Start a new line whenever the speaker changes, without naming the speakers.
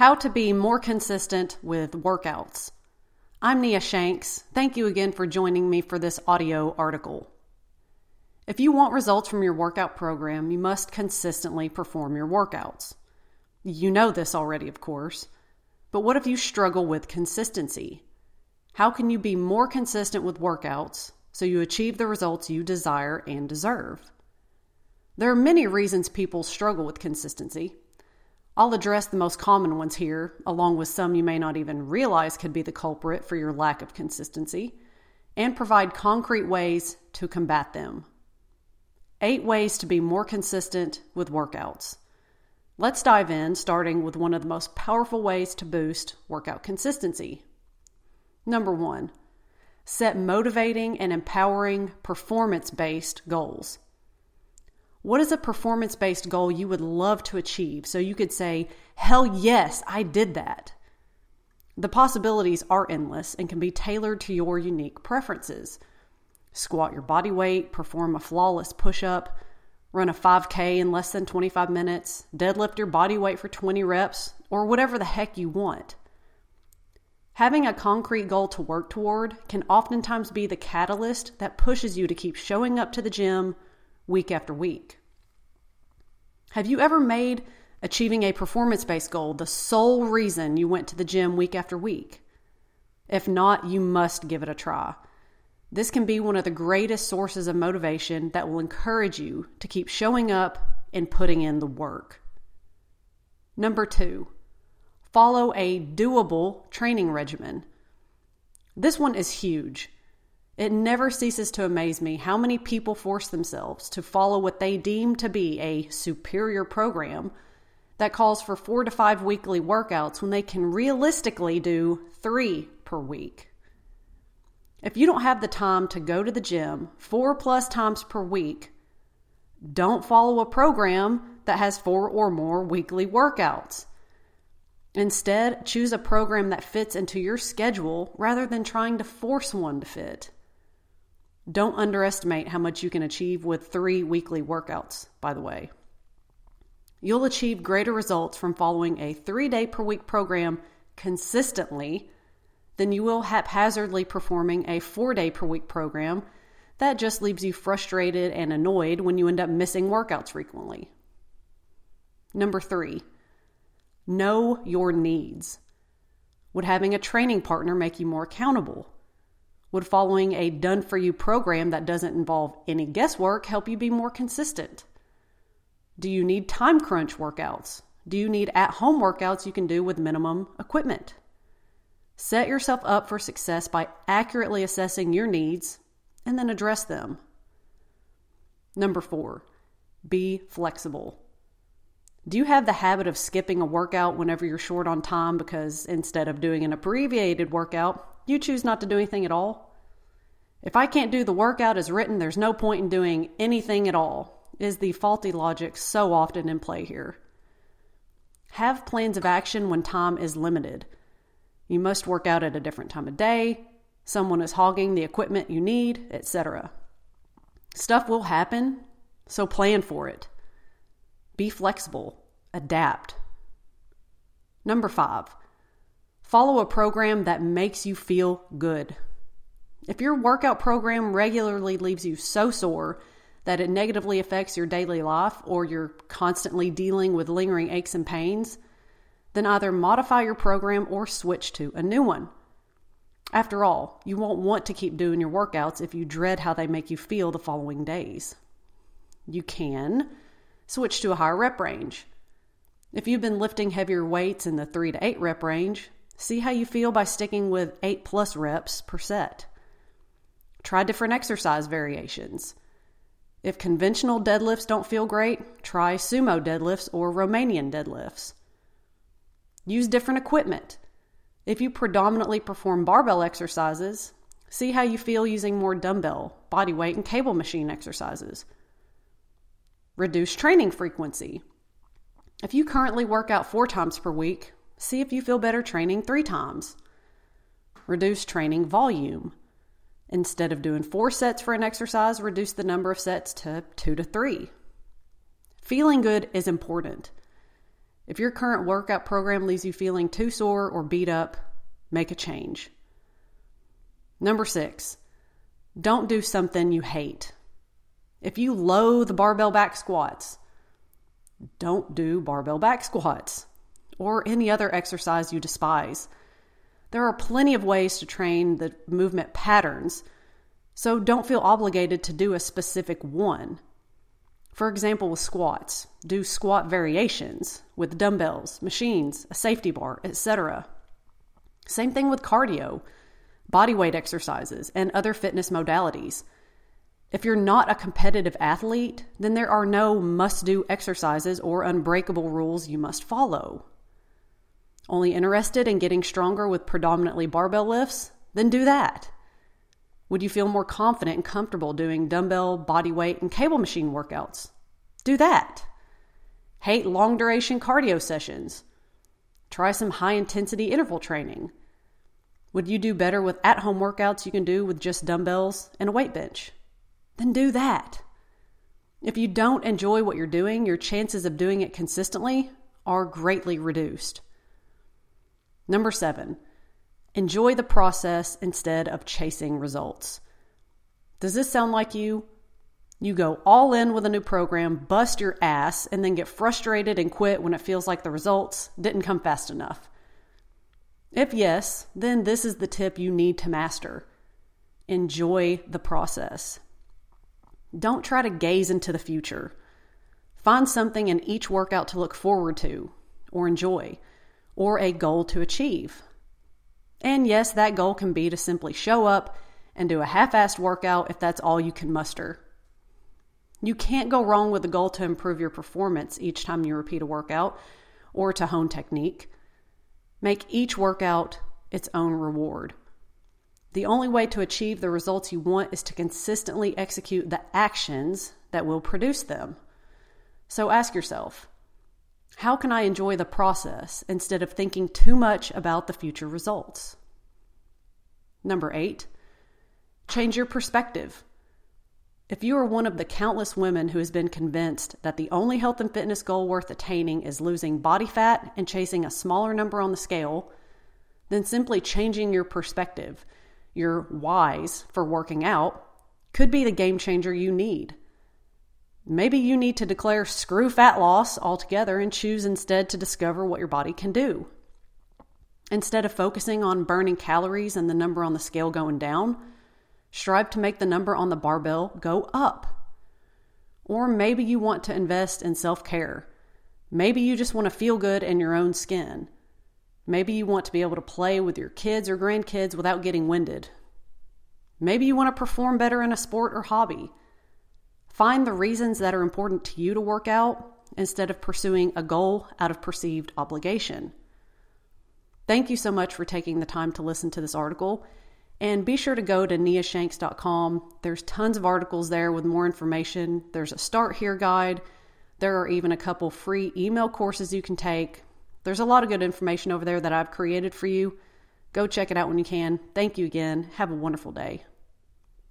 How to be more consistent with workouts. I'm Nia Shanks. Thank you again for joining me for this audio article. If you want results from your workout program, you must consistently perform your workouts. You know this already, of course. But what if you struggle with consistency? How can you be more consistent with workouts so you achieve the results you desire and deserve? There are many reasons people struggle with consistency. I'll address the most common ones here, along with some you may not even realize could be the culprit for your lack of consistency, and provide concrete ways to combat them. Eight ways to be more consistent with workouts. Let's dive in, starting with one of the most powerful ways to boost workout consistency. Number one, set motivating and empowering performance based goals. What is a performance based goal you would love to achieve so you could say, hell yes, I did that? The possibilities are endless and can be tailored to your unique preferences. Squat your body weight, perform a flawless push up, run a 5K in less than 25 minutes, deadlift your body weight for 20 reps, or whatever the heck you want. Having a concrete goal to work toward can oftentimes be the catalyst that pushes you to keep showing up to the gym week after week. Have you ever made achieving a performance based goal the sole reason you went to the gym week after week? If not, you must give it a try. This can be one of the greatest sources of motivation that will encourage you to keep showing up and putting in the work. Number two, follow a doable training regimen. This one is huge. It never ceases to amaze me how many people force themselves to follow what they deem to be a superior program that calls for four to five weekly workouts when they can realistically do three per week. If you don't have the time to go to the gym four plus times per week, don't follow a program that has four or more weekly workouts. Instead, choose a program that fits into your schedule rather than trying to force one to fit. Don't underestimate how much you can achieve with three weekly workouts, by the way. You'll achieve greater results from following a three day per week program consistently than you will haphazardly performing a four day per week program that just leaves you frustrated and annoyed when you end up missing workouts frequently. Number three, know your needs. Would having a training partner make you more accountable? Would following a done for you program that doesn't involve any guesswork help you be more consistent? Do you need time crunch workouts? Do you need at home workouts you can do with minimum equipment? Set yourself up for success by accurately assessing your needs and then address them. Number four, be flexible. Do you have the habit of skipping a workout whenever you're short on time because instead of doing an abbreviated workout, you choose not to do anything at all. If I can't do the workout as written, there's no point in doing anything at all, is the faulty logic so often in play here. Have plans of action when time is limited. You must work out at a different time of day, someone is hogging the equipment you need, etc. Stuff will happen, so plan for it. Be flexible, adapt. Number five, Follow a program that makes you feel good. If your workout program regularly leaves you so sore that it negatively affects your daily life or you're constantly dealing with lingering aches and pains, then either modify your program or switch to a new one. After all, you won't want to keep doing your workouts if you dread how they make you feel the following days. You can switch to a higher rep range. If you've been lifting heavier weights in the 3 to 8 rep range, See how you feel by sticking with 8 plus reps per set. Try different exercise variations. If conventional deadlifts don't feel great, try sumo deadlifts or Romanian deadlifts. Use different equipment. If you predominantly perform barbell exercises, see how you feel using more dumbbell, body weight, and cable machine exercises. Reduce training frequency. If you currently work out four times per week, See if you feel better training three times. Reduce training volume. Instead of doing four sets for an exercise, reduce the number of sets to two to three. Feeling good is important. If your current workout program leaves you feeling too sore or beat up, make a change. Number six, don't do something you hate. If you loathe barbell back squats, don't do barbell back squats or any other exercise you despise. There are plenty of ways to train the movement patterns, so don't feel obligated to do a specific one. For example, with squats, do squat variations with dumbbells, machines, a safety bar, etc. Same thing with cardio, body weight exercises, and other fitness modalities. If you're not a competitive athlete, then there are no must do exercises or unbreakable rules you must follow. Only interested in getting stronger with predominantly barbell lifts? Then do that. Would you feel more confident and comfortable doing dumbbell, body weight, and cable machine workouts? Do that. Hate long duration cardio sessions? Try some high intensity interval training. Would you do better with at home workouts you can do with just dumbbells and a weight bench? Then do that. If you don't enjoy what you're doing, your chances of doing it consistently are greatly reduced. Number seven, enjoy the process instead of chasing results. Does this sound like you? You go all in with a new program, bust your ass, and then get frustrated and quit when it feels like the results didn't come fast enough. If yes, then this is the tip you need to master. Enjoy the process. Don't try to gaze into the future. Find something in each workout to look forward to or enjoy or a goal to achieve. And yes, that goal can be to simply show up and do a half assed workout if that's all you can muster. You can't go wrong with the goal to improve your performance each time you repeat a workout or to hone technique. Make each workout its own reward. The only way to achieve the results you want is to consistently execute the actions that will produce them. So ask yourself how can I enjoy the process instead of thinking too much about the future results? Number eight, change your perspective. If you are one of the countless women who has been convinced that the only health and fitness goal worth attaining is losing body fat and chasing a smaller number on the scale, then simply changing your perspective, your whys for working out, could be the game changer you need. Maybe you need to declare screw fat loss altogether and choose instead to discover what your body can do. Instead of focusing on burning calories and the number on the scale going down, strive to make the number on the barbell go up. Or maybe you want to invest in self care. Maybe you just want to feel good in your own skin. Maybe you want to be able to play with your kids or grandkids without getting winded. Maybe you want to perform better in a sport or hobby. Find the reasons that are important to you to work out instead of pursuing a goal out of perceived obligation. Thank you so much for taking the time to listen to this article. And be sure to go to niashanks.com. There's tons of articles there with more information. There's a start here guide. There are even a couple free email courses you can take. There's a lot of good information over there that I've created for you. Go check it out when you can. Thank you again. Have a wonderful day.